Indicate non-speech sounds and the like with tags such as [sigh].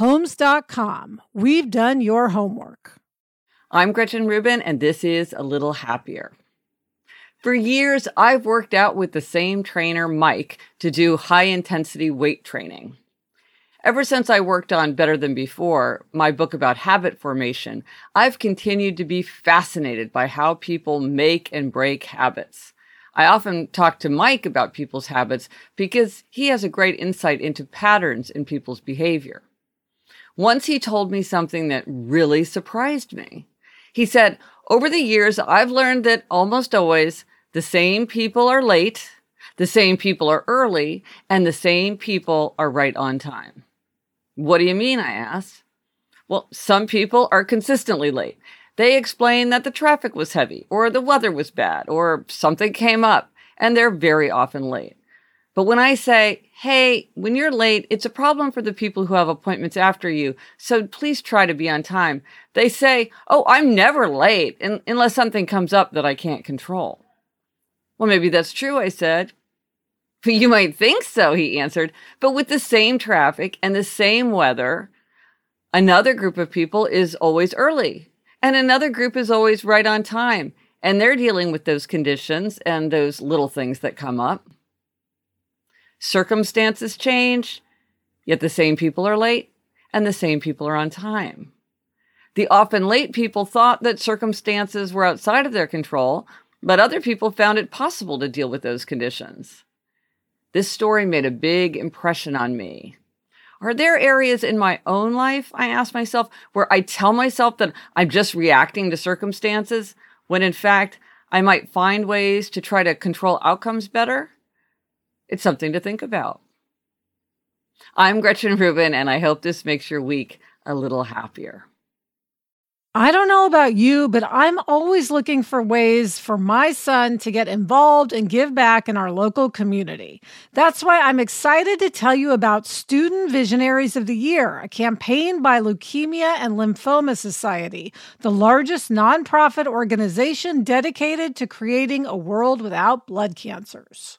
Homes.com. We've done your homework. I'm Gretchen Rubin, and this is A Little Happier. For years, I've worked out with the same trainer, Mike, to do high intensity weight training. Ever since I worked on Better Than Before, my book about habit formation, I've continued to be fascinated by how people make and break habits. I often talk to Mike about people's habits because he has a great insight into patterns in people's behavior. Once he told me something that really surprised me. He said, Over the years, I've learned that almost always the same people are late, the same people are early, and the same people are right on time. What do you mean? I asked. Well, some people are consistently late. They explain that the traffic was heavy, or the weather was bad, or something came up, and they're very often late. But when I say, hey, when you're late, it's a problem for the people who have appointments after you, so please try to be on time, they say, oh, I'm never late unless something comes up that I can't control. Well, maybe that's true, I said. [laughs] You might think so, he answered, but with the same traffic and the same weather, another group of people is always early, and another group is always right on time, and they're dealing with those conditions and those little things that come up. Circumstances change, yet the same people are late and the same people are on time. The often late people thought that circumstances were outside of their control, but other people found it possible to deal with those conditions. This story made a big impression on me. Are there areas in my own life, I ask myself, where I tell myself that I'm just reacting to circumstances when in fact I might find ways to try to control outcomes better? It's something to think about. I'm Gretchen Rubin, and I hope this makes your week a little happier. I don't know about you, but I'm always looking for ways for my son to get involved and give back in our local community. That's why I'm excited to tell you about Student Visionaries of the Year, a campaign by Leukemia and Lymphoma Society, the largest nonprofit organization dedicated to creating a world without blood cancers.